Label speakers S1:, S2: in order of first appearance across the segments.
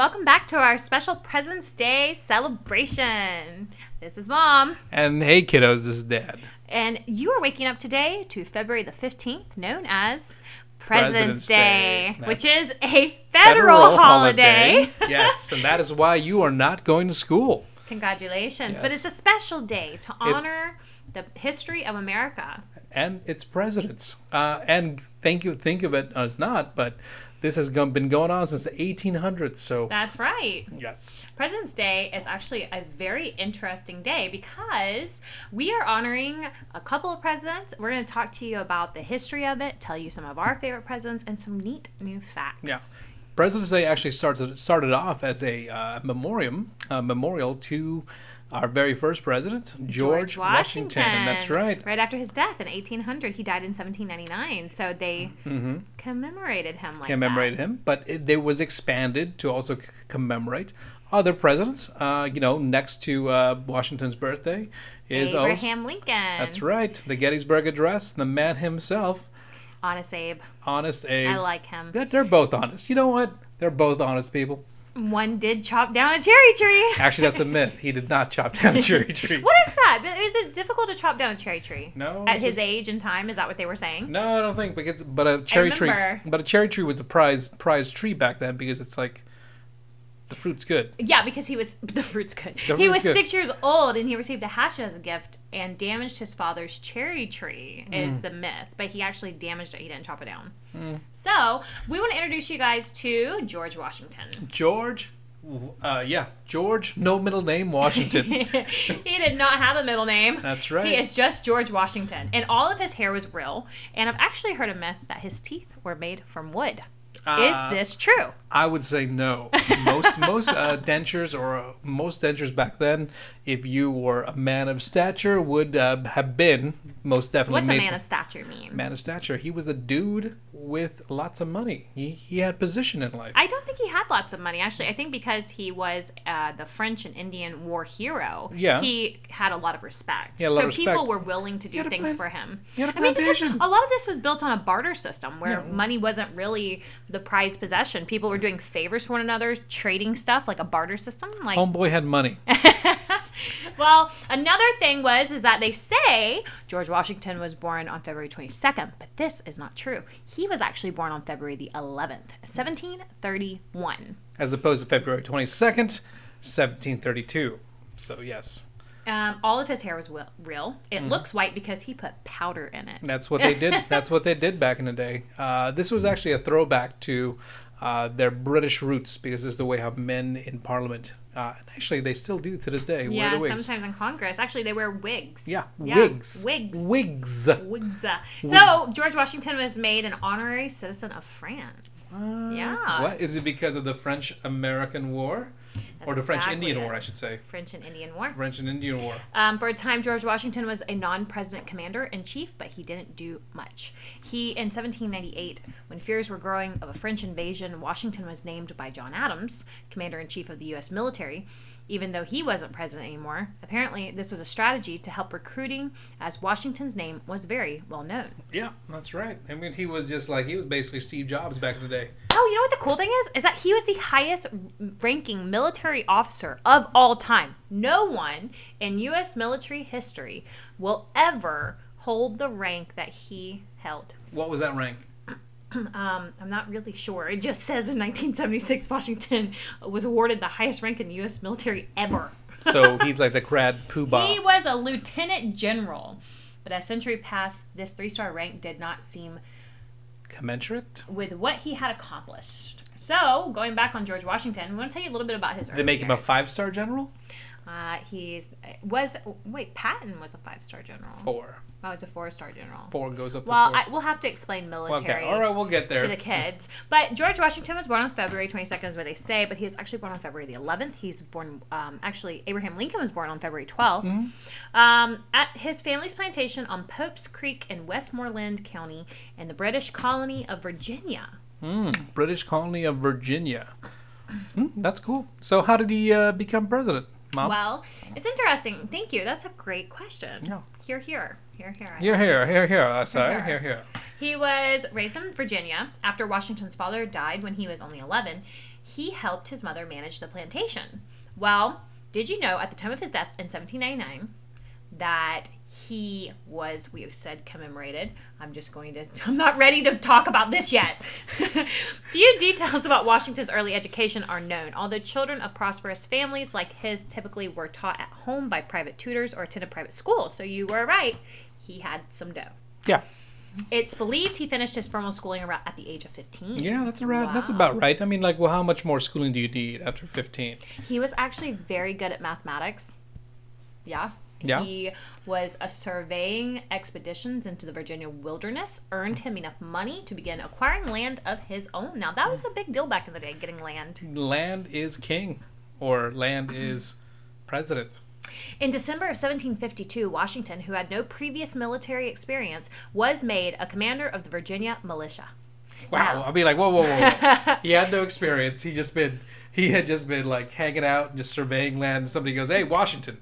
S1: welcome back to our special President's Day celebration. This is Mom,
S2: And hey, kiddos, this is Dad.
S1: and you are waking up today to February the 15th, known as President's,
S2: President's
S1: Day,
S2: Day.
S1: which is a federal, holiday.
S2: yes, and that is why you are not going to school.
S1: Congratulations. But it's a special day to honor the history of America.
S2: And it's presidents. Uh, and thank you, think of it as not, but this has been going on since the 1800s. So,
S1: That's right.
S2: yes.
S1: President's Day is actually a very interesting day because we are honoring a couple of presidents. We're going to talk to you about the history of it, tell you some of our favorite presidents, and some neat new facts.
S2: Yeah. President's Day actually started started off as a uh, memoriam, uh, memorial to our very first president, George, Washington. And that's right.
S1: Right after his death in 1800, he died in 1799. So they commemorated him like
S2: commemorate
S1: that.
S2: him, but it, there was expanded to also c- commemorate other presidents. Uh, you know, next to uh, Washington's birthday is also
S1: Abraham Lincoln.
S2: that's right, the Gettysburg Address, the man himself,
S1: Honest Abe.
S2: honest Abe.
S1: I like him.
S2: They're, they're both honest. You know what? They're both honest people.
S1: One did chop down a cherry tree.
S2: Actually, that's a myth. He did not chop down a cherry tree.
S1: what is that? Is it difficult to chop down a cherry tree?
S2: No,
S1: At his
S2: just-
S1: age and time, is that what they were saying?
S2: No, I don't think because but a cherry tree,
S1: remember.
S2: but a cherry tree was a prize prize tree back then because it's like the fruit's good.
S1: Yeah, because he was the fruit's good.
S2: The
S1: he
S2: fruit's
S1: was
S2: good.
S1: six years old and he received a hatchet as a gift and damaged his father's cherry tree. Is
S2: Mm.
S1: the myth, but he actually damaged it. He didn't chop it down.
S2: Mm.
S1: So we want to introduce you guys to George Washington.
S2: George, uh, yeah, George, no middle name, Washington.
S1: he did not have a middle name.
S2: That's right.
S1: He is just George Washington, and all of his hair was real. And I've actually heard a myth that his teeth were made from wood. is
S2: Uh,
S1: this true?
S2: I would say no. Most most uh, dentures or uh, most dentures back then, if you were a man of stature, would uh, have been most definitely
S1: What's a man of stature mean?
S2: man of stature. He was a dude with lots of money. He he had position in life.
S1: I don't think he had lots of money. Actually, I think because he was uh, the French and Indian war hero,
S2: Yeah.
S1: he had a lot of respect.
S2: Had a lot
S1: so
S2: of
S1: people were willing to do things
S2: plan-
S1: for him.
S2: he
S1: I mean, because a lot of this was built on a barter system where money wasn't really the prized possession. People were doing favors for one another, trading stuff like a barter system. Like,
S2: Homeboy had money.
S1: well, another thing was is that they say George Washington was born on February 22nd, but this is not true. He was actually born on February the 11th, 1731.
S2: as opposed to February 22nd, 1732. So, yes,
S1: Um, all of his hair was real. It looks white because he put powder in it.
S2: That's what they did. That's what they did back in the day. Uh, this was actually a throwback to uh, their British roots because this is the way how men in Parliament, uh, and actually they still do to this day, wear
S1: yeah,
S2: wigs.
S1: sometimes in Congress. Actually, they wear wigs.
S2: Yeah, wigs.
S1: Wigs.
S2: Wigs.
S1: Wigs. So, George Washington was made an honorary citizen of France. Yeah.
S2: What is it because of the French-American War, or the
S1: exactly
S2: French-Indian
S1: it.
S2: War, I should say?
S1: French and Indian War.
S2: French and Indian War.
S1: Um, for a time, George Washington was a non-president commander in chief, but he didn't do much. He, in 1798, when fears were growing of a French invasion, Washington was named by John Adams, commander in chief of the U.S. military. Even though he wasn't president anymore, apparently this was a strategy to help recruiting, as Washington's name was very well known.
S2: Yeah, that's right. I mean, he was just like he was basically Steve Jobs back in the day.
S1: Oh, you know what the cool thing is? Is that he was the highest ranking military officer of all time. No one in U.S. military history will ever hold the rank that he held.
S2: What was that rank?
S1: Um, I'm not really sure. It just says in 1976, Washington was awarded the highest rank in the U.S. military ever.
S2: So he's like the grad poobah.
S1: He was a lieutenant general. But as century passed, this three star rank did not seem
S2: Commensurate?
S1: with what he had accomplished. So, going back on George Washington, we want to tell you a little bit about his.
S2: They make him a five star general?
S1: Uh, he's was wait Patton was a five star general.
S2: Four.
S1: Oh, it's a four star general.
S2: Four goes up
S1: Well. I, we'll have to explain military
S2: okay, all right, we'll get there.
S1: to the kids. But George Washington was born on February 22nd, is what they say, but he was actually born on February the 11th. He's born, um, actually, Abraham Lincoln was born on February 12th.
S2: Mm-hmm.
S1: Um, at his family's plantation on Pope's Creek in Westmoreland County in the British colony of Virginia.
S2: British colony of Virginia. Hmm, that's cool. So how did he uh, become president, Mom?
S1: Well, it's interesting. Thank you. That's a great question.
S2: Yeah.
S1: Here, here. Here, here.
S2: Here, here, here, here. Sorry,
S1: Here.
S2: here, here.
S1: He was raised in Virginia after Washington's father died when he was only 11. he helped his mother manage the plantation. Well, did you know at the time of his death in 1799 that he was, we said, commemorated. I'm just going to, I'm not ready to talk about this yet. Few details about Washington's early education are known, although children of prosperous families like his typically were taught at home by private tutors or attended private schools. So you were right, he had some dough.
S2: Yeah.
S1: It's believed he finished his formal schooling around at the age of 15.
S2: Yeah, that's around. That's about right. I mean, like, well, how much more schooling do you need after fifteen?
S1: He was actually very good at mathematics. Yeah.
S2: Yeah.
S1: He was a surveying expeditions into the Virginia wilderness, earned him enough money to begin acquiring land of his own. Now, that was a big deal back in the day, getting land.
S2: Land is king, or land is president.
S1: In December of 1752, Washington, who had no previous military experience, was made a commander of the Virginia militia.
S2: Wow.
S1: Now-
S2: I'll be like, whoa, whoa, whoa. he had no experience. He just been, he had just been like hanging out and just surveying land. And somebody goes, "Hey, Washington,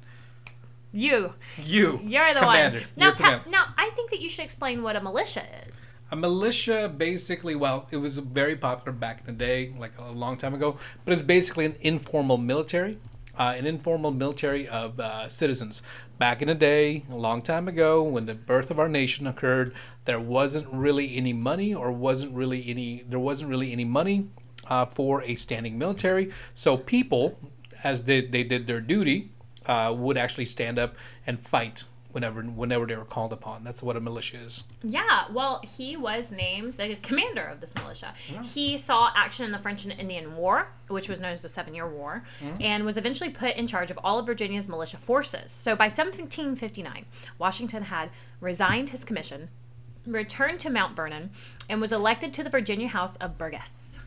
S1: You,
S2: you,
S1: you're the
S2: commander,
S1: one. Now,
S2: you're
S1: te- now, I think that you should explain what a militia is.
S2: A militia, basically, well, it was very popular back in the day, like a long time ago, but it's basically an informal military, uh, an informal military of uh, citizens. Back in the day, a long time ago, when the birth of our nation occurred, there wasn't really any money, or wasn't really any, there wasn't really any money uh, for a standing military. So people, as they, they did their duty, uh, would actually stand up and fight whenever whenever they were called upon. That's what a militia is.
S1: Yeah, well, he was named the commander of this militia. He saw action in the French and Indian War, which was known as the Seven Year War, and was eventually put in charge of all of Virginia's militia forces. So by 1759, Washington had resigned his commission, returned to Mount Vernon, and was elected to the Virginia House of Burgesses,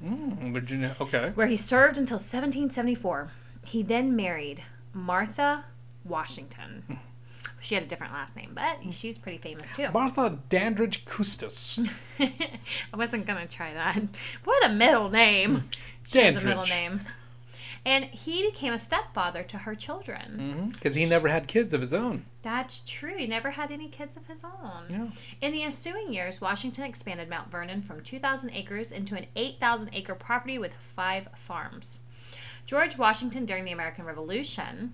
S2: Virginia, okay.
S1: where he served until 1774. He then married Martha Washington. She had a different last name, but she's pretty famous too.
S2: Martha Dandridge Custis.
S1: I wasn't gonna try that. What a middle name. She has a middle
S2: Dandridge.
S1: name. And he became a stepfather to her children. Mm-hmm.
S2: Because he never had kids of his own.
S1: That's true. He never had any kids of his own.
S2: Yeah.
S1: In the ensuing years, Washington expanded Mount Vernon from 2,000 acres into an 8,000 acre property with five farms. George Washington, during the American Revolution,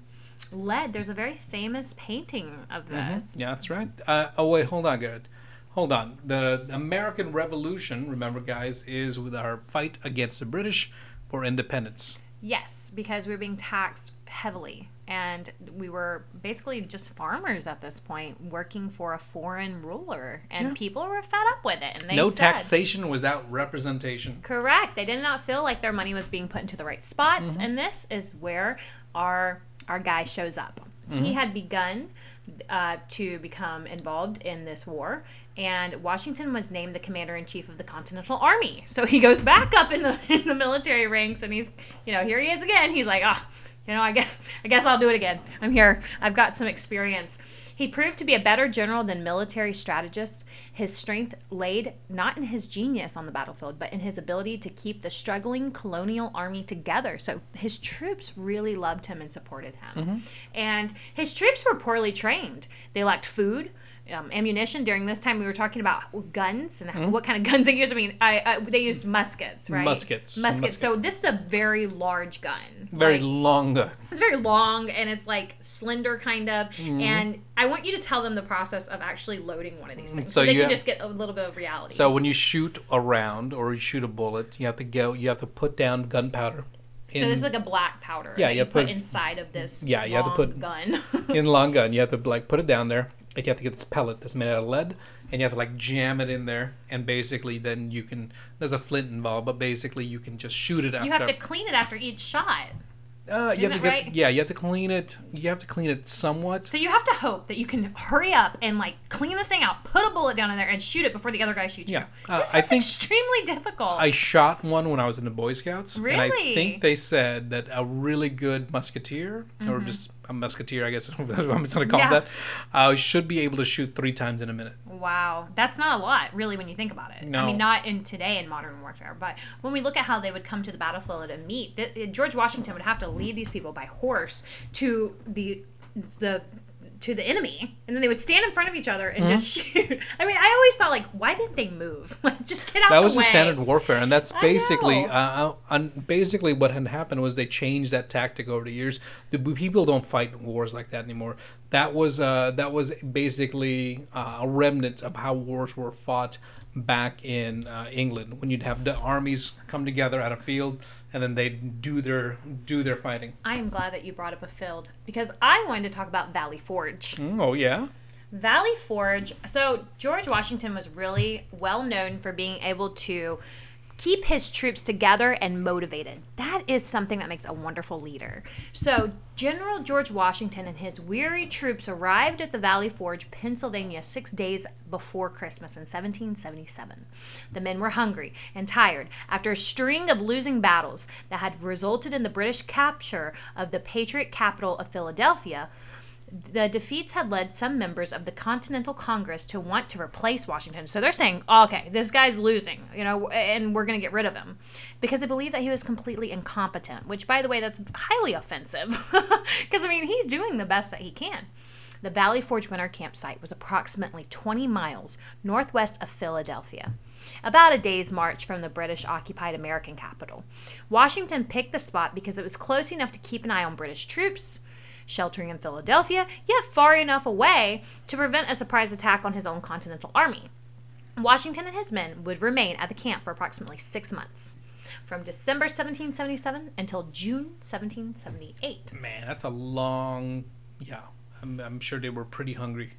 S1: led, there's a very famous painting of this.
S2: Yeah, that's right. Uh, oh, wait, hold on, Garrett. Hold on. The American Revolution, remember, guys, is with our fight against the British for independence.
S1: Yes, because we were being taxed heavily. And we were basically just farmers at this point, working for a foreign ruler. And
S2: Yeah.
S1: people were fed up with it. And they
S2: no
S1: said,
S2: taxation without representation.
S1: Correct. They did not feel like their money was being put into the right spots,
S2: Mm-hmm.
S1: and this is where our our guy shows up.
S2: Mm-hmm.
S1: He had begun uh, to become involved in this war, and Washington was named the commander in chief of the Continental Army. So he goes back up in the in the military ranks, and he's you know here he is again. He's like ah. You know, I guess I guess I'll do it again. I'm here. I've got some experience. He proved to be a better general than military strategist. His strength laid not in his genius on the battlefield, but in his ability to keep the struggling colonial army together. So his troops really loved him and supported him. Mm-hmm. And his troops were poorly trained. They lacked food. Um, ammunition during this time we were talking about guns and what kind of guns they used i mean I, I they used muskets right
S2: Muskets.
S1: muskets so this is a very large gun
S2: Very
S1: Like,
S2: long gun.
S1: it's very long and it's like slender kind of
S2: Mm-hmm.
S1: and i want you to tell them the process of actually loading one of these things so,
S2: So
S1: they
S2: you
S1: can
S2: have-
S1: just get a little bit of reality
S2: So when you shoot a round or you shoot a bullet, you have to go. You have to put down gunpowder.
S1: So this is like a black powder
S2: Yeah, you put-
S1: put inside of this
S2: Yeah, you have to put-
S1: gun
S2: in long gun. You have to like put it down there. Like you have to get this pellet that's made out of lead, and you have to like jam it in there, and basically then you can. There's a flint involved, but basically you can just shoot it after.
S1: you have to clean it after each shot
S2: Uh, you have to get,
S1: right?
S2: yeah, you have to clean it. You have to clean it somewhat.
S1: so you have to hope that you can hurry up and like clean this thing out put a bullet down in there and shoot it before the other guy shoots
S2: Yeah.
S1: you
S2: Uh,
S1: this
S2: I
S1: is
S2: think-
S1: extremely difficult
S2: I shot one when I was in the Boy Scouts, and I think they said that a really good musketeer, or just a musketeer, I guess that's what I'm going to call.
S1: Yeah.
S2: that, uh, should be able to shoot three times in a minute.
S1: Wow, that's not a lot, really, when you think about it. I mean, not in today in modern warfare, but when we look at how they would come to the battlefield and meet, th- George Washington would have to lead these people by horse to the the to the enemy, and then they would stand in front of each other and just shoot. I mean, I always thought like, why didn't they move? Like, just get out.
S2: that
S1: the way.
S2: That was the
S1: way.
S2: standard warfare, and that's basically uh, uh, basically what had happened was they changed that tactic over the years. The people don't fight wars like that anymore. That was uh, that was basically uh, a remnant of how wars were fought back in uh, England when you'd have the armies come together at a field and then they'd do their do their fighting.
S1: I am glad that you brought up a field because I wanted to talk about Valley Forge.
S2: Oh yeah,
S1: Valley Forge. So George Washington was really well known for being able to keep his troops together and motivated. That is something that makes a wonderful leader. So General George Washington and his weary troops arrived at the Valley Forge, Pennsylvania, six days before Christmas in 1777. The men were hungry and tired after a string of losing battles that had resulted in the British capture of the Patriot capital of Philadelphia the defeats had led some members of the Continental Congress to want to replace Washington. So they're saying, oh, okay, this guy's losing, you know, and we're going to get rid of him because they believe that he was completely incompetent, which, by the way, that's highly offensive because, I mean, he's doing the best that he can. The Valley Forge Winter Campsite was approximately 20 miles northwest of Philadelphia, about a day's march from the British occupied American capital. Washington picked the spot because it was close enough to keep an eye on British troops sheltering in Philadelphia, yet far enough away to prevent a surprise attack on his own Continental Army. Washington and his men would remain at the camp for approximately six months, from December 1777 until June 1778.
S2: man, that's a long. Yeah, I'm, I'm sure they were pretty hungry.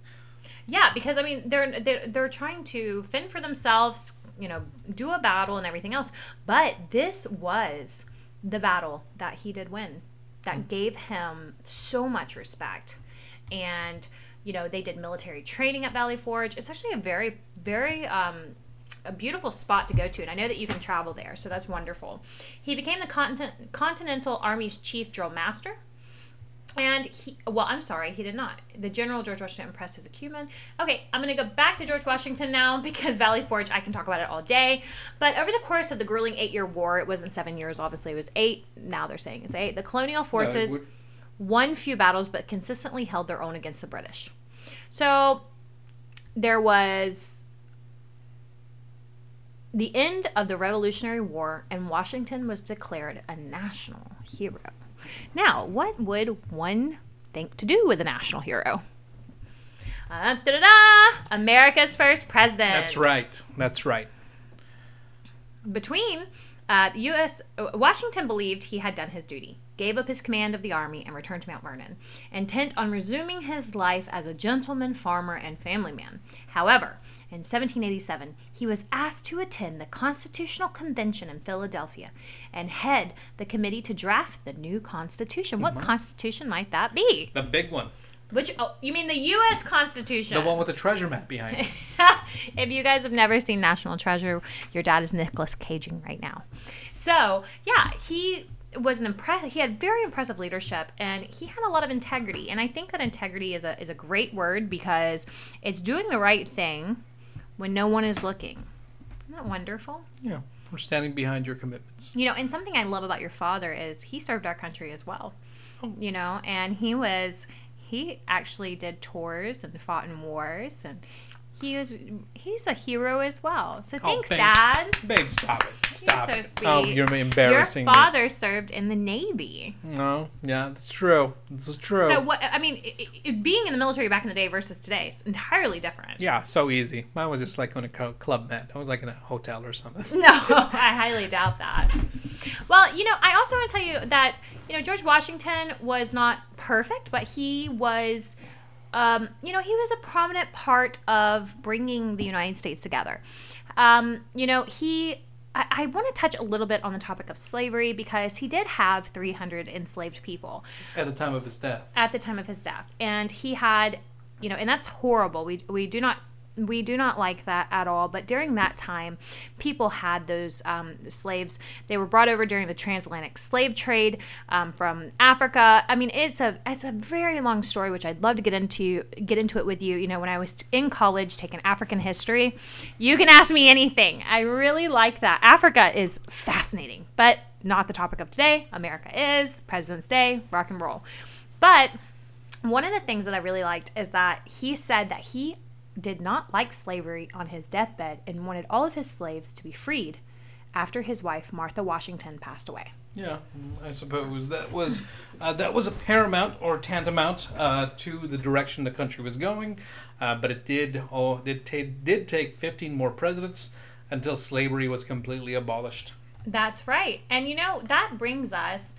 S1: Yeah, because I mean, they're, they're they're trying to fend for themselves, you know, do a battle and everything else. But this was the battle that he did win, that gave him so much respect, and you know, they did military training at Valley Forge. It's actually a very very um, a beautiful spot to go to, and I know that you can travel there, so that's wonderful. He became the Continent, Continental Army's chief drill master. And he, well, I'm sorry, he did not. The General George Washington impressed his acumen. Okay, I'm going to go back to George Washington now because Valley Forge, I can talk about it all day. But over the course of the grueling eight year war, it wasn't seven years, obviously, it was eight. Now they're saying it's eight. The colonial forces
S2: would-
S1: won few battles but consistently held their own against the British. So there was the end of the Revolutionary War, and Washington was declared a national hero. Now, what would one think to do with a national hero? Uh! America's first president.
S2: That's right. That's right.
S1: Between uh, the U.S., uh, Washington believed he had done his duty, gave up his command of the army, and returned to Mount Vernon, intent on resuming his life as a gentleman, farmer, and family man. However, in 1787, he was asked to attend the Constitutional Convention in Philadelphia and head the committee to draft the new Constitution. What mm-hmm. Constitution might that be?
S2: The big one.
S1: Which, oh, you mean the U.S. Constitution?
S2: The one with the treasure map behind it.
S1: if you guys have never seen National Treasure, your dad is Nicholas Caging right now. So yeah, he was an impress. He had very impressive leadership, and he had a lot of integrity. And I think that integrity is a is a great word because it's doing the right thing when no one is looking. Isn't that wonderful?
S2: Yeah, we're standing behind your commitments.
S1: You know, and something I love about your father is he served our country as well. Oh. You know, and he was he actually did tours and fought in wars and he was he's a hero as well. So oh, thanks,
S2: babe.
S1: Dad.
S2: Babe, stop it. Stop
S1: so
S2: it.
S1: sweet.
S2: Oh, you're embarrassing
S1: Your father served in the Navy.
S2: No, yeah, that's true. This is true.
S1: So what I mean, it, it, being in the military back in the day versus today is entirely different.
S2: yeah, so easy. Mine was just like on a club med. I was like in a hotel or something.
S1: No, I highly doubt that. Well, you know, I also want to tell you that you know George Washington was not perfect, but he was, um, you know, he was a prominent part of bringing the United States together. Um, you know, he. I, I want to touch a little bit on the topic of slavery because he did have 300 enslaved people
S2: At the time of his death.
S1: at the time of his death and he had you know and that's horrible we we do not we do not like that at all but during that time people had those um, slaves. They were brought over during the transatlantic slave trade um, from africa. I mean it's a it's a very long story which i'd love to get into get into it with you. You know when i was in college taking african history you can ask me anything. I really like that. Africa is fascinating but not the topic of today. America is president's day rock and roll. But One of the things that I really liked is that he said that he did not like slavery on his deathbed and wanted all of his slaves to be freed after his wife Martha Washington passed away.
S2: Yeah, I suppose that was uh, that was a paramount or tantamount uh, to the direction the country was going, uh, but it did oh did ta- did take 15 more presidents until slavery was completely abolished.
S1: That's right. And you know, that brings us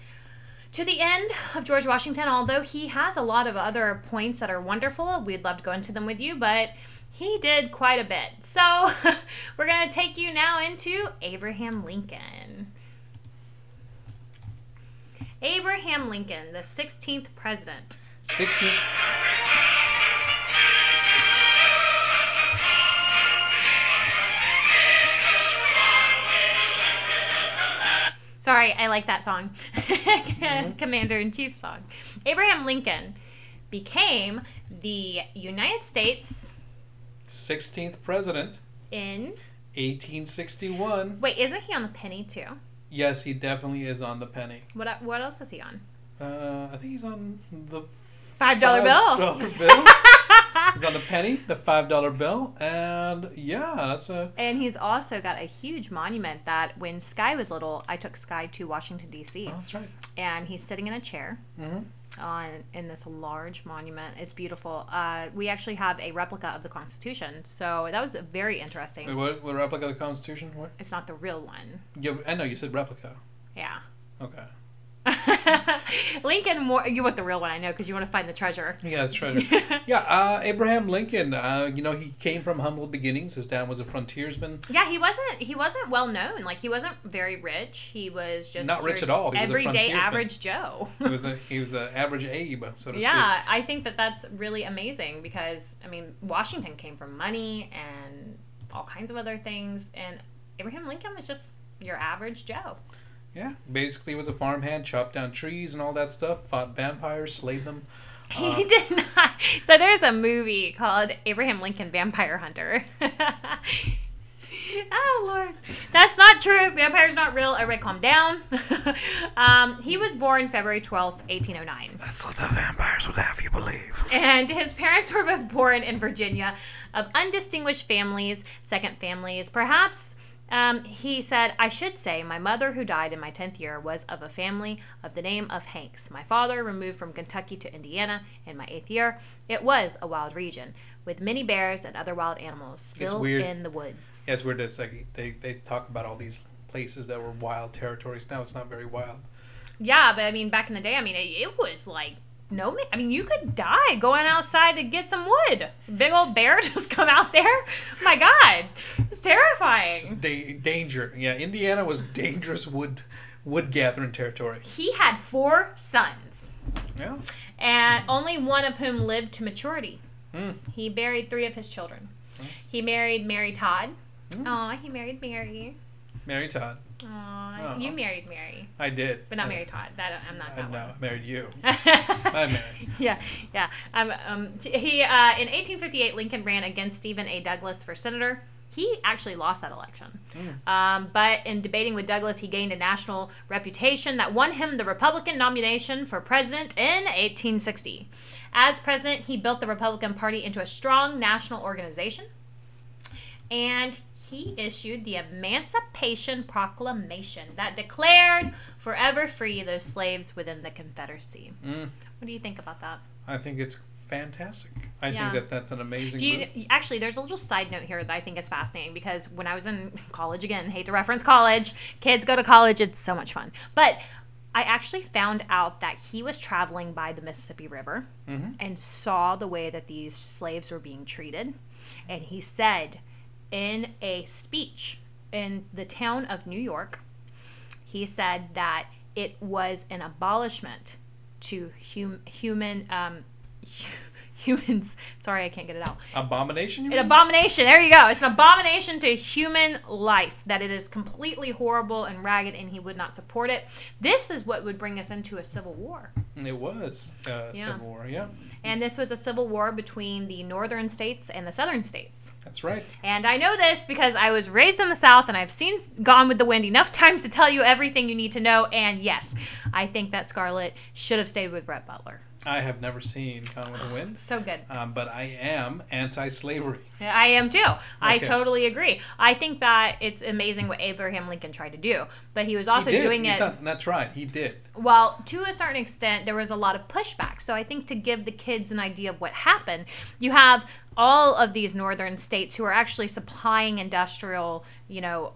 S1: to the end of George Washington. Although he has a lot of other points that are wonderful, we'd love to go into them with you, but he did quite a bit. So we're going to take you now into Abraham Lincoln. Abraham Lincoln, the 16th president.
S2: 16
S1: Sorry, I like that song. Commander in Chief song. Abraham Lincoln became the United States
S2: 16th president,
S1: in.
S2: 1861.
S1: Wait, isn't he on the penny too?
S2: Yes, he definitely is on the penny.
S1: What what else is he on?
S2: Uh, I think he's on the
S1: Five dollar bill.
S2: dollar bill. he's on the penny, the five dollar bill, and yeah, that's a
S1: And he's also got a huge monument that when Sky was little, I took Sky to Washington D.C.
S2: oh, that's right.
S1: and he's sitting in a chair
S2: Mhm.
S1: on in this large monument. It's beautiful. Uh, we actually have a replica of the Constitution, so that was very interesting.
S2: Wait, what, what replica of the Constitution? What?
S1: It's not the real one.
S2: Yeah, I know you said replica.
S1: Yeah.
S2: Okay.
S1: Lincoln, more you want the real one, I know, because you want to find the treasure.
S2: Yeah, that's treasure. yeah, uh, Abraham Lincoln. Uh, you know, he came from humble beginnings. His dad was a frontiersman.
S1: Yeah, he wasn't. He wasn't well known. Like he wasn't very rich. He was just
S2: Not rich at all. He was a
S1: everyday average Joe.
S2: He was a he was an average Abe, so to speak.
S1: yeah, I think that that's really amazing because I mean Washington came from money and all kinds of other things, and Abraham Lincoln was just your average Joe.
S2: Speak. Yeah, basically, he was a farmhand, chopped down trees and all that stuff. Fought vampires, slayed them.
S1: He did not. So there's a movie called Abraham Lincoln Vampire Hunter. oh Lord, that's not true. Vampire's not real. Everybody, calm down. um, he was born February twelfth, eighteen oh nine.
S2: That's what the vampires would have you believe.
S1: And his parents were both born in Virginia of undistinguished families, second families. Perhaps um, he said, I should say, my mother, who died in my 10th year, was of a family of the name of Hanks. My father removed from Kentucky to Indiana in my eighth year. It was a wild region with many bears and other wild animals still
S2: weird.
S1: in the woods.
S2: Yeah, it's weird. It's like they they talk about all these places that were wild territories. Now it's not very wild.
S1: Yeah, but I mean, back in the day, I mean, it, it was like no man. I mean, you could die going outside to get some wood. Big old bear just come out there. Oh my God, it's terrifying.
S2: Da- danger. Yeah, Indiana was dangerous wood wood gathering territory.
S1: He had four sons,
S2: Yeah.
S1: and only one of whom lived to maturity.
S2: Hmm.
S1: He buried three of his children.
S2: That's
S1: He married Mary Todd. Aw, he married Mary.
S2: Mary Todd.
S1: Aw,
S2: Oh.
S1: you married Mary,
S2: I did.
S1: but not Mary Todd. That I'm not
S2: I
S1: that one.
S2: I married you. I married.
S1: yeah, yeah. Um, um, he uh, in 1858, Lincoln ran against Stephen A. Douglas for senator. He actually lost that election, um, but in debating with Douglas, he gained a national reputation that won him the Republican nomination for president in 1860. As president, he built the Republican Party into a strong national organization, and he issued the Emancipation Proclamation that declared forever free those slaves within the Confederacy.
S2: Mm,
S1: What do you think about that?
S2: I think it's fantastic. I
S1: Yeah.
S2: think that that's an amazing.
S1: You actually? There's a little side note here that I think is fascinating because when I was in college, again, hate to reference college, kids go to college, it's so much fun. But I actually found out that he was traveling by the Mississippi River
S2: Mhm.
S1: and saw the way that these slaves were being treated, and he said in a speech in the town of New York, he said that it was an abolishment to hum- human um, humans. Sorry, I can't get it out.
S2: Abomination.
S1: An abomination. There you go. It's an abomination to human life. That it is completely horrible and ragged, and he would not support it. This is what would bring us into a civil war.
S2: it was uh,
S1: Yeah.
S2: Civil War. Yeah,
S1: And this was a civil war between the northern states and the southern states.
S2: that's right.
S1: And I know this because I was raised in the South and I've seen Gone with the Wind enough times to tell you everything you need to know. And yes, I think that Scarlett should have stayed with Rhett Butler.
S2: I have never seen Gone with the Wind,
S1: So good.
S2: um, but I am anti-slavery.
S1: I am too. I totally agree. I think that it's amazing what Abraham Lincoln tried to do, but he was also
S2: he
S1: doing
S2: He
S1: it.
S2: done- that's right. He did.
S1: Well, to a certain extent, there was a lot of pushback. So I think to give the kids an idea of what happened, you have all of these northern states who are actually supplying industrial, you know,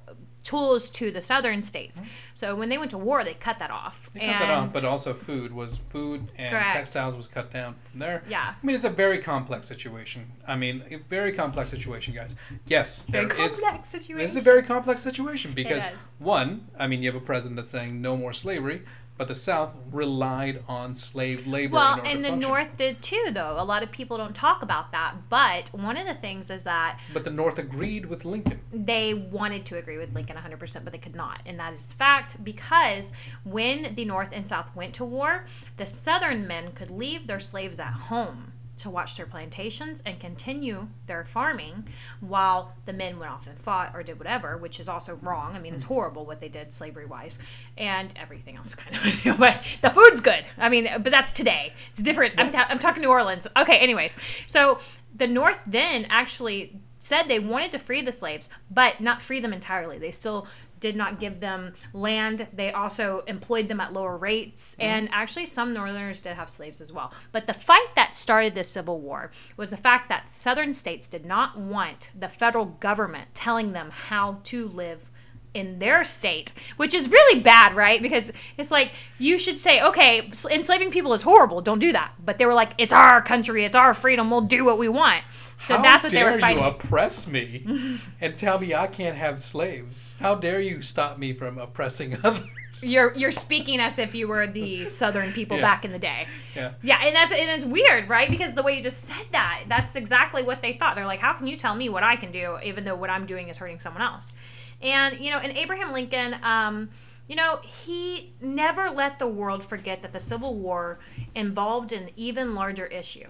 S1: tools to the southern states. Mm-hmm. So when they went to war, they cut that off.
S2: They cut that off, but also food was food and
S1: Correct.
S2: textiles was cut down from there.
S1: Yeah.
S2: I mean, it's a very complex situation. I mean, a very complex situation, guys. Yes,
S1: very
S2: there is-
S1: complex situation.
S2: This is a very complex situation because one, I mean, you have a president that's saying no more slavery, but the South relied on slave labor.
S1: Well, and the. North did too, though. A lot of people don't talk about that. But one of the things is that
S2: But the North agreed with Lincoln.
S1: they wanted to agree with Lincoln 100%, but they could not. And that is fact because when the North and South went to war, the Southern men could leave their slaves at home to watch their plantations and continue their farming while the men went off and fought or did whatever, which is also wrong. I mean, it's horrible what they did slavery wise and everything else kind of. but the food's good. I mean, but that's today. It's different. I'm, ta- I'm talking New Orleans. Okay, anyways. So the North then actually said they wanted to free the slaves, but not free them entirely. They still did not give them land. They also employed them at lower rates. Mm-hmm. And actually, some Northerners did have slaves as well. But the fight that started this Civil War was the fact that Southern states did not want the federal government telling them how to live in their state, which is really bad, right? Because it's like you should say, okay, enslaving people is horrible. Don't do that. But they were like, it's our country, it's our freedom. We'll do what we want. So
S2: How
S1: that's what they
S2: dare
S1: were fighting.
S2: you oppress me and tell me I can't have slaves? How dare you stop me from oppressing others?
S1: You're you're speaking as if you were the Southern people
S2: Yeah.
S1: back in the day.
S2: Yeah.
S1: Yeah, and that's and it's weird, right? Because the way you just said that, that's exactly what they thought. They're like, how can you tell me what I can do, even though what I'm doing is hurting someone else? And you know, and Abraham Lincoln, um, you know, he never let the world forget that the Civil War involved an even larger issue.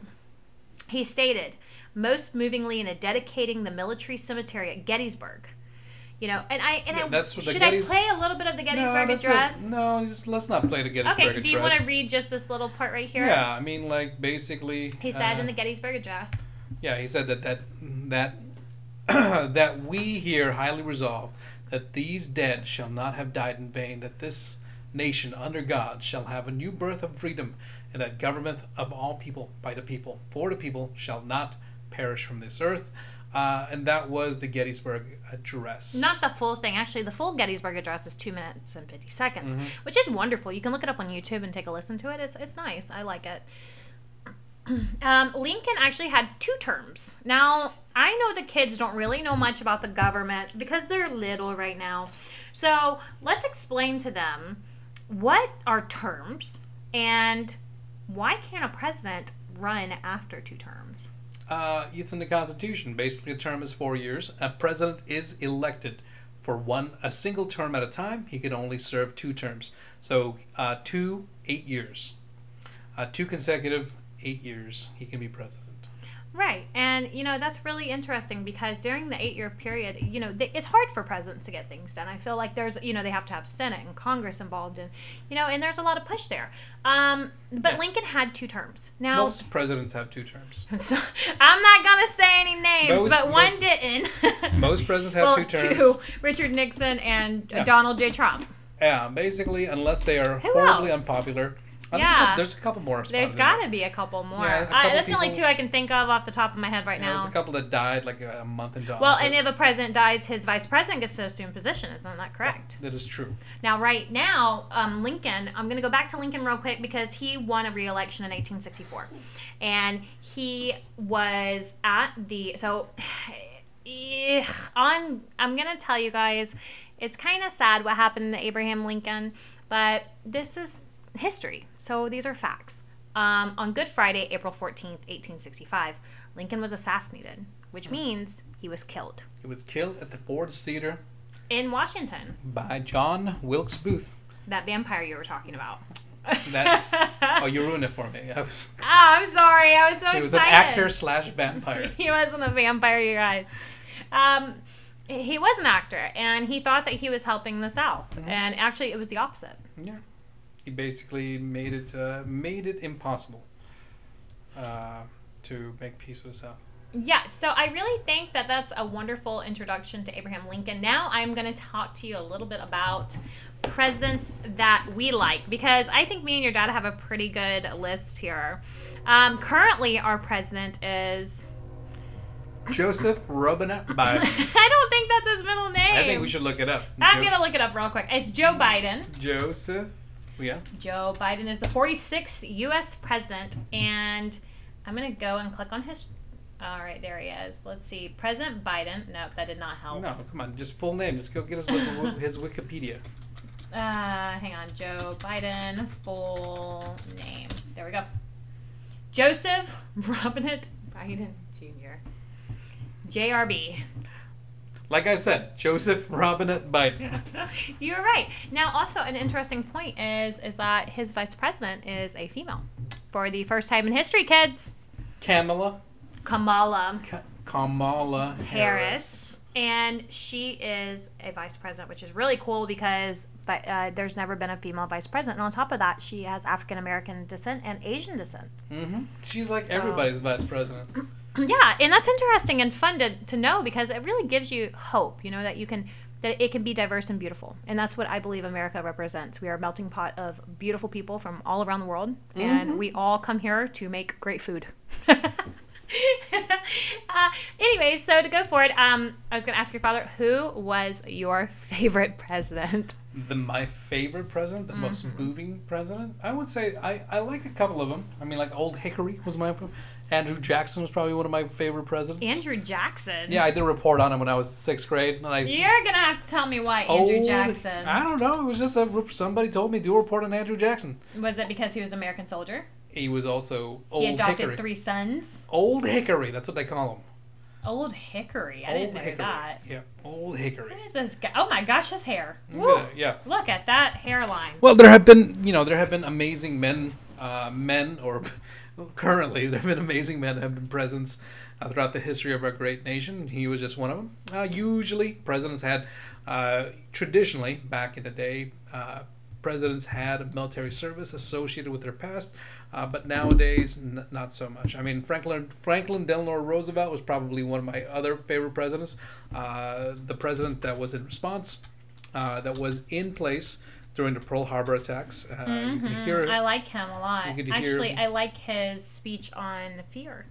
S1: He stated, most movingly in a dedicating the military cemetery at Gettysburg. You know, and I and
S2: Yeah,
S1: I
S2: that's what
S1: should
S2: Gettys-
S1: I play a little bit of the Gettysburg
S2: that's
S1: Address?
S2: it. No, just, let's not play the Gettysburg Address.
S1: Okay, do you want to read just this little part right here?
S2: Yeah, I mean, like basically.
S1: He said
S2: uh,
S1: in the Gettysburg Address.
S2: Yeah, he said that that that that we here highly resolve that these dead shall not have died in vain, that this nation under God shall have a new birth of freedom, and that government of all people by the people for the people shall not perish from this earth. Uh, and that was the Gettysburg Address.
S1: Not the full thing. Actually, the full Gettysburg Address is two minutes and 50 seconds,
S2: Mm-hmm.
S1: which is wonderful. You can look it up on YouTube and take a listen to it. It's, it's nice. I like it. Um, Lincoln actually had two terms. Now, I know the kids don't really know much about the government because they're little right now. So let's explain to them what are terms and why can't a president run after two terms?
S2: Uh, it's in the Constitution. Basically, a term is four years. A president is elected for one a single term at a time. He can only serve two terms. So uh, two eight years, uh, two consecutive eight years. He can be president.
S1: Right. And, you know, that's really interesting because during the eight year period, you know, th- it's hard for presidents to get things done. I feel like there's, you know, they have to have Senate and Congress involved in, you know, and there's a lot of push there. Um, but
S2: Yeah.
S1: Lincoln had two terms. Now,
S2: Most presidents have two terms.
S1: so, I'm not going to say any names,
S2: Most-
S1: but one
S2: mo-
S1: didn't.
S2: Most presidents have
S1: well,
S2: two terms.
S1: two Richard Nixon and
S2: Yeah.
S1: Donald J. Trump.
S2: Yeah, basically, unless they are
S1: Who
S2: horribly
S1: else?
S2: unpopular. Uh, there's a
S1: Yeah.
S2: couple- There's a couple more.
S1: There's got to be a couple more.
S2: Yeah, a
S1: I,
S2: couple
S1: that's the only two I can think of off the top of my head right
S2: Yeah, There's
S1: now.
S2: a couple that died like a month into
S1: Well,
S2: office.
S1: and if a president dies, his vice president gets to assume position. Isn't that correct?
S2: that is true.
S1: Now, right now, um, Lincoln, I'm going to go back to Lincoln real quick because he won a re election in 1864. And he was at the. So, eh, on. I'm going to tell you guys, it's kind of sad what happened to Abraham Lincoln, but this is history. So, these are facts. Um, on Good Friday, April 14th, 1865, Lincoln was assassinated, which means he was killed
S2: He was killed at the Ford Theater
S1: in Washington.
S2: by John Wilkes Booth.
S1: That vampire you were talking about.
S2: That oh, you ruined it for me. I was,
S1: Oh, I'm sorry. I was so excited.
S2: he was an actor slash vampire.
S1: he wasn't a vampire, you guys. Um, he was an actor, and he thought that he was helping the South,
S2: Mm-hmm.
S1: and actually, it was the opposite.
S2: Yeah, he basically made it uh, made it impossible uh, to make peace with South.
S1: Yeah, so I really think that that's a wonderful introduction to Abraham Lincoln. Now I'm going to talk to you a little bit about presidents that we like because I think me and your dad have a pretty good list here. Um, currently, our president is.
S2: Joseph Robinette Biden.
S1: I don't think that's his middle name.
S2: I think we should look it up.
S1: I'm
S2: Jo-
S1: going to look it up real quick. It's Joe Biden.
S2: Joseph. Yeah.
S1: Joe Biden is the 46th U.S. president, and I'm going to go and click on his. All right, there he is. Let's see. President Biden. Nope, that did not help.
S2: No, come on. Just full name. Just go get his, his Wikipedia.
S1: Uh, hang on. Joe Biden, full name. There we go. Joseph Robinette Biden Jr. JRB.
S2: Like I said, Joseph Robinette Biden.
S1: You're right. Now, also an interesting point is is that his vice president is a female, for the first time in history, kids.
S2: Kamala.
S1: Kamala
S2: Ka- Kamala
S1: Harris.
S2: Harris.
S1: And she is a vice president, which is really cool because but, uh, there's never been a female vice president. And on top of that, she has African American descent and Asian descent.
S2: hmm She's like
S1: So-
S2: everybody's vice president.
S1: Yeah, and that's interesting and fun to, to know because it really gives you hope, you know, that you can that it can be diverse and beautiful. And that's what I believe America represents. We are a melting pot of beautiful people from all around the world and we all come here to make great food. uh, anyway, so to go forward, um, I was going to ask your father, who was your favorite president?
S2: The my favorite president, the most
S1: Mm-hmm.
S2: moving president. I would say I, I like a couple of them. I mean, like Old Hickory was my favorite. Andrew Jackson was probably one of my favorite presidents.
S1: Andrew Jackson.
S2: Yeah, I did a report on him when I was sixth grade, and I.
S1: You're going to have to tell me why Andrew
S2: Old-
S1: Jackson.
S2: I don't know. It was just a somebody told me do a report on Andrew Jackson.
S1: Was it because he was an American soldier?
S2: He was also old
S1: he adopted
S2: Hickory.
S1: three sons.
S2: Old Hickory. That's what they call him.
S1: Old Hickory. I
S2: old
S1: didn't know
S2: Hickory.
S1: that.
S2: Yeah, Old Hickory.
S1: What is this guy? Oh my gosh, his hair.
S2: Look
S1: Woo.
S2: at that, Yeah.
S1: Look at that hairline.
S2: Well, there have been, you know, there have been amazing men, uh, men, or currently there have been amazing men that have been presidents uh, throughout the history of our great nation. He was just one of them. Uh, usually, presidents had, uh, traditionally, back in the day, uh, presidents had military service associated with their past, uh, but nowadays, n- not so much. I mean, Franklin Franklin Delano Roosevelt was probably one of my other favorite presidents. The president that was in response, that was in place during the Pearl Harbor attacks. Uh, can hear
S1: Mm-hmm. I like him a lot.
S2: You get to hear-
S1: Actually, I like his speech on fear.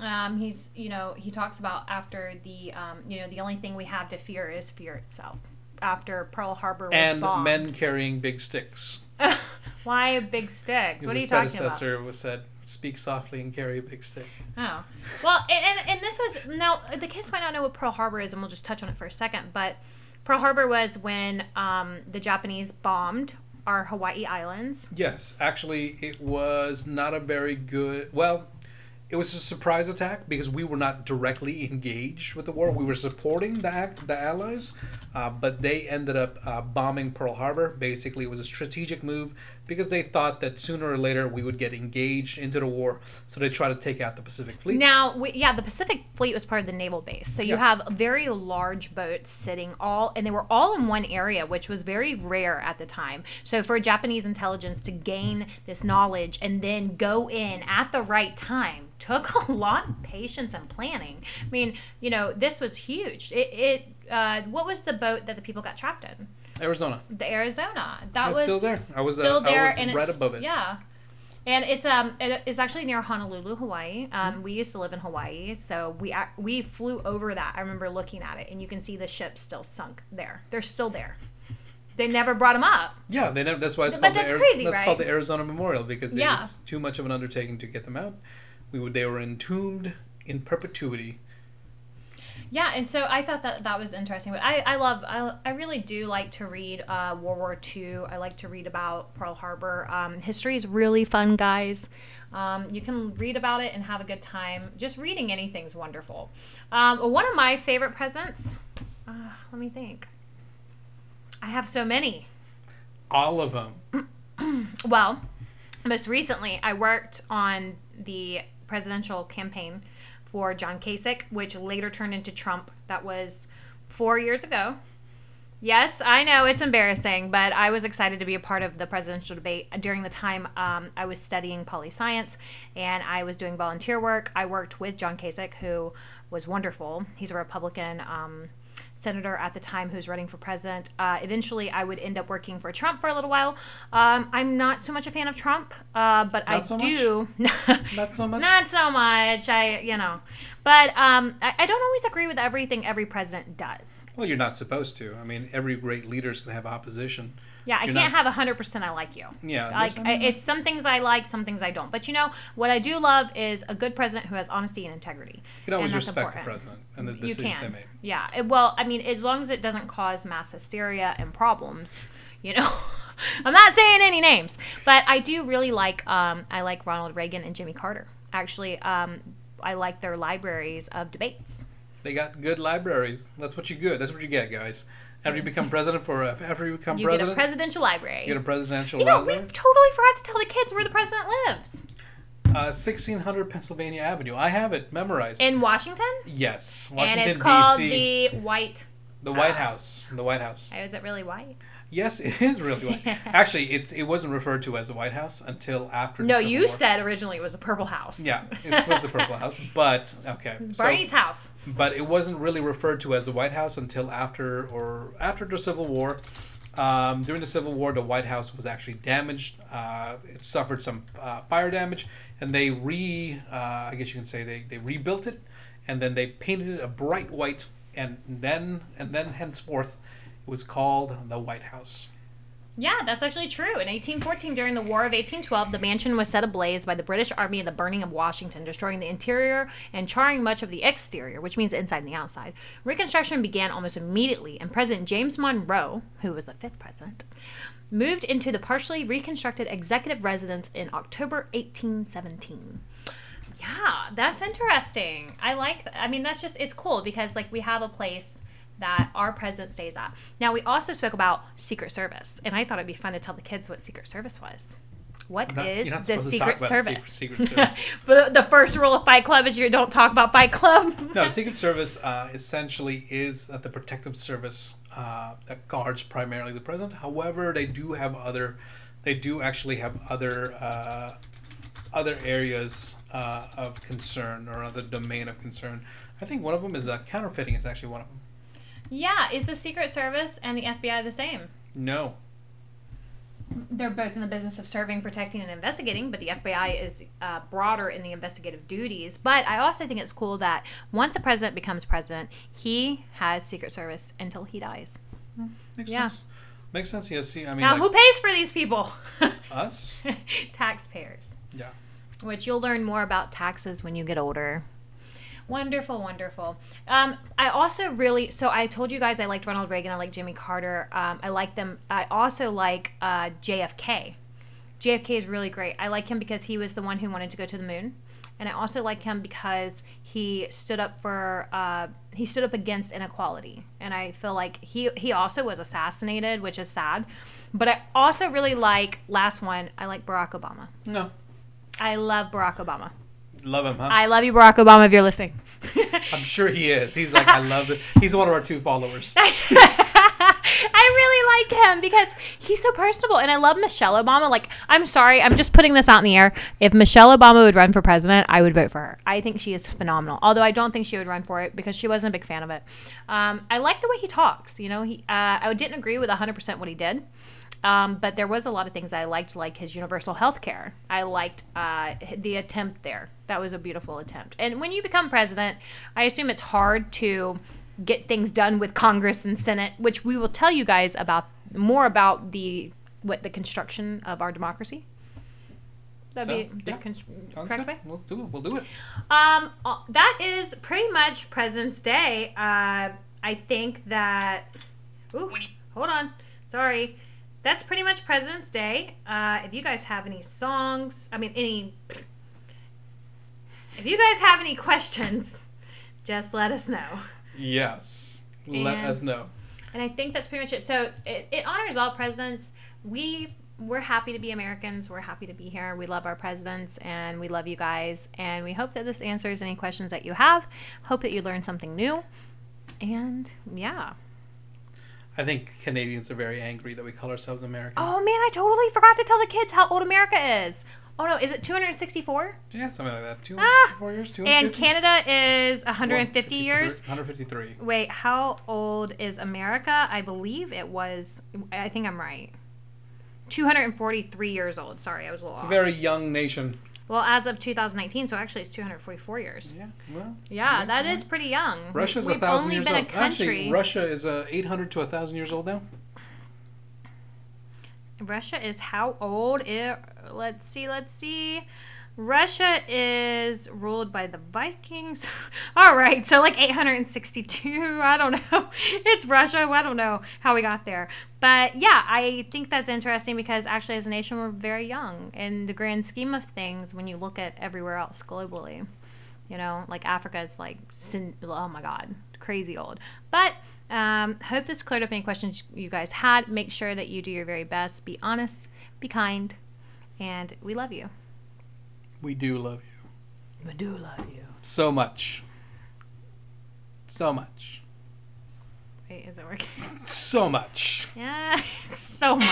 S1: Um, he's, you know, he talks about after the, um, you know, the only thing we have to fear is fear itself. After Pearl Harbor was
S2: and
S1: bombed.
S2: men carrying big sticks.
S1: Why big sticks? What are you talking about?
S2: His predecessor was said, "Speak softly and carry a big stick."
S1: Oh, well, and, and, and this was now the kids might not know what Pearl Harbor is, and we'll just touch on it for a second. But Pearl Harbor was when um, the Japanese bombed our Hawaii islands.
S2: Yes, actually, it was not a very good. Well, it was a surprise attack because we were not directly engaged with the war. We were supporting the act, the Allies, uh, but they ended up uh, bombing Pearl Harbor. Basically, it was a strategic move because they thought that sooner or later we would get engaged into the war. So they tried to take out the Pacific Fleet.
S1: Now, we, yeah, the Pacific Fleet was part of the naval base. So you
S2: Yeah.
S1: have very large boats sitting all, and they were all in one area, which was very rare at the time. So for Japanese intelligence to gain this knowledge and then go in at the right time took a lot of patience and planning. I mean, you know, this was huge. It, it uh, what was the boat that the people got trapped in?
S2: Arizona.
S1: The Arizona. That
S2: I was
S1: was
S2: still there. I was, uh,
S1: still
S2: I
S1: there,
S2: was
S1: and
S2: right above it.
S1: Yeah, and it's um it is actually near Honolulu, Hawaii. Um,
S2: Mm-hmm.
S1: we used to live in Hawaii, so we we flew over that. I remember looking at it, and you can see the ships still sunk there. They're still there. They never brought them up.
S2: Yeah, they never, that's why it's
S1: But
S2: called
S1: that's
S2: the
S1: crazy,
S2: that's
S1: right?
S2: called the Arizona Memorial because
S1: Yeah.
S2: it was too much of an undertaking to get them out. We would they were entombed in perpetuity.
S1: Yeah, and so I thought that that was interesting. But I, I love, I, I really do like to read uh, World War II. I like to read about Pearl Harbor. Um, history is really fun, guys. Um, you can read about it and have a good time. Just reading anything's wonderful. Um, one of my favorite presents, uh, let me think. I have so many.
S2: All of them.
S1: Well, most recently, I worked on the presidential campaign for John Kasich, which later turned into Trump. That was four years ago. Yes, I know it's embarrassing, but I was excited to be a part of the presidential debate during the time um, I was studying poli science and I was doing volunteer work. I worked with John Kasich, who was wonderful. He's a Republican. Um, senator at the time who's running for president. Uh, eventually, I would end up working for Trump for a little while. Um, I'm not so much a fan of Trump, uh, but I
S2: so
S1: do.
S2: Not so much.
S1: Not so much. I, you know, but um, I, I don't always agree with everything every president does.
S2: Well, you're not supposed to. I mean, every great leader is going to have opposition.
S1: Yeah, I
S2: You're
S1: can't
S2: not-
S1: have hundred percent. I like you.
S2: Yeah,
S1: like
S2: I mean-
S1: it's some things I like, some things I don't. But you know what I do love is a good president who has honesty and integrity.
S2: You can always respect
S1: important.
S2: the president and the
S1: You
S2: decisions
S1: can.
S2: they make.
S1: Yeah. It- well, I mean, as long as it doesn't cause mass hysteria and problems, you know. I'm not saying any names, but I do really like um, I like Ronald Reagan and Jimmy Carter. Actually, um, I like their libraries of debates.
S2: They got good libraries. That's what you get. That's what you get, guys. After you become president for after you become
S1: You
S2: president,
S1: get a presidential library.
S2: you get a presidential
S1: you know,
S2: library.
S1: we totally forgot to tell the kids where the president lives.
S2: Uh, 1600 Pennsylvania Avenue. I have it memorized.
S1: In Washington?
S2: yes, Washington
S1: and it's called
S2: D.C.
S1: the White.
S2: The White
S1: uh,
S2: House. The White House.
S1: Is it really white?
S2: Yes, it is really white. Actually, it's it wasn't referred to as the White House until after. the
S1: No, you
S2: War.
S1: said originally it was a purple house.
S2: Yeah, it was the Purple House, but okay.
S1: It was
S2: so-
S1: Barney's house.
S2: but it wasn't really referred to as the White House until after or after the Civil War. Um, during the Civil War, the White House was actually damaged. Uh, it suffered some uh, fire damage, and they re, uh, I guess you can say they, they rebuilt it, and then they painted it a bright white, and then and then henceforth, was called the White House.
S1: Yeah, that's actually true. In 1814, during the War of 1812, the mansion was set ablaze by the British Army in the burning of Washington, destroying the interior and charring much of the exterior, which means inside and the outside. Reconstruction began almost immediately, and President James Monroe, who was the fifth president, moved into the partially reconstructed executive residence in October 1817. Yeah, that's interesting. I like. I mean, that's just it's cool because like we have a place that our president stays at. Now we also spoke about Secret Service, and I thought it'd be fun to tell the kids what Secret Service was. What
S2: Not-
S1: is the Secret Service?
S2: Secret- Secret Service.
S1: but the first rule of Fight Club is you don't talk about Fight Club.
S2: No, Secret Service uh, essentially is uh, the protective service uh, that guards primarily the president. However, they do have other, they do actually have other, uh, other areas uh, of concern or other domain of concern. I think one of them is uh, counterfeiting. Is actually one of them.
S1: Yeah, is the Secret Service and the FBI the same?
S2: No,
S1: they're both in the business of serving, protecting, and investigating, but the FBI is uh, broader in the investigative duties. But I also think it's cool that once a president becomes president, he has Secret Service until he dies.
S2: makes
S1: Yeah.
S2: sense. Makes sense. Yes. See, I mean,
S1: Now,
S2: like
S1: who pays for these people?
S2: us.
S1: Taxpayers.
S2: Yeah.
S1: Which you'll learn more about taxes when you get older. Wonderful, wonderful. Um, I also really so I told you guys I liked Ronald Reagan. I like Jimmy Carter. Um, I like them. I also like uh, JFK. JFK is really great. I like him because he was the one who wanted to go to the moon, and I also like him because he stood up for uh, he stood up against inequality. And I feel like he he also was assassinated, which is sad. But I also really like last one. I like Barack Obama.
S2: No.
S1: I love Barack Obama.
S2: Love him, huh?
S1: I love you, Barack Obama, if you're listening.
S2: I'm sure he is. He's like, I love it. He's one of our two followers.
S1: I really like him because he's so personable. And I love Michelle Obama. Like, I'm sorry, I'm just putting this out in the air. If Michelle Obama would run for president, I would vote for her. I think she is phenomenal. Although I don't think she would run for it because she wasn't a big fan of it. Um, I like the way he talks. You know, he uh, I didn't agree with 100% what he did. Um, but there was a lot of things I liked, like his universal health care. I liked uh, the attempt there. That was a beautiful attempt. And when you become president, I assume it's hard to get things done with Congress and Senate, which we will tell you guys about more about the what the construction of our democracy. That'd
S2: So,
S1: be the
S2: yeah.
S1: const- correct way.
S2: We'll do it. We'll do it.
S1: Um, uh, that is pretty much President's Day. Uh, I think that. Ooh, hold on. Sorry. That's pretty much President's Day. Uh, if you guys have any songs, I mean, any. If you guys have any questions, just let us know.
S2: Yes. Let us know.
S1: And I think that's pretty much it. So it, it honors all presidents. We we're happy to be Americans. We're happy to be here. We love our presidents and we love you guys. And we hope that this answers any questions that you have. Hope that you learned something new. And yeah.
S2: I think Canadians are very angry that we call ourselves American.
S1: Oh man, I totally forgot to tell the kids how old America is. Oh no, is it 264?
S2: Yeah, something like that. 264 years?
S1: Ah! And Canada is 150 years.
S2: 153.
S1: Wait, how old is America? I believe it was. I think I'm right. 243 years old. Sorry, I was a little
S2: It's a very young nation.
S1: Well, as of 2019, so actually it's 244 years.
S2: Yeah, well.
S1: Yeah, that
S2: sense.
S1: pretty young.
S2: Russia's
S1: We've
S2: a thousand years
S1: been
S2: old.
S1: a country.
S2: Actually, Russia is uh, 800 to a thousand years old now.
S1: Russia is how old? It, let's see, let's see. Russia is ruled by the Vikings. All right, so like 862. I don't know. It's Russia. I don't know how we got there. But yeah, I think that's interesting because actually, as a nation, we're very young in the grand scheme of things when you look at everywhere else globally. You know, like Africa is like, oh my God, crazy old. But um, hope this cleared up any questions you guys had. Make sure that you do your very best. Be honest, be kind, and we love you.
S2: We do love you.
S1: We do love you.
S2: So much. So much.
S1: Wait, is it working?
S2: So much.
S1: Yeah, so much.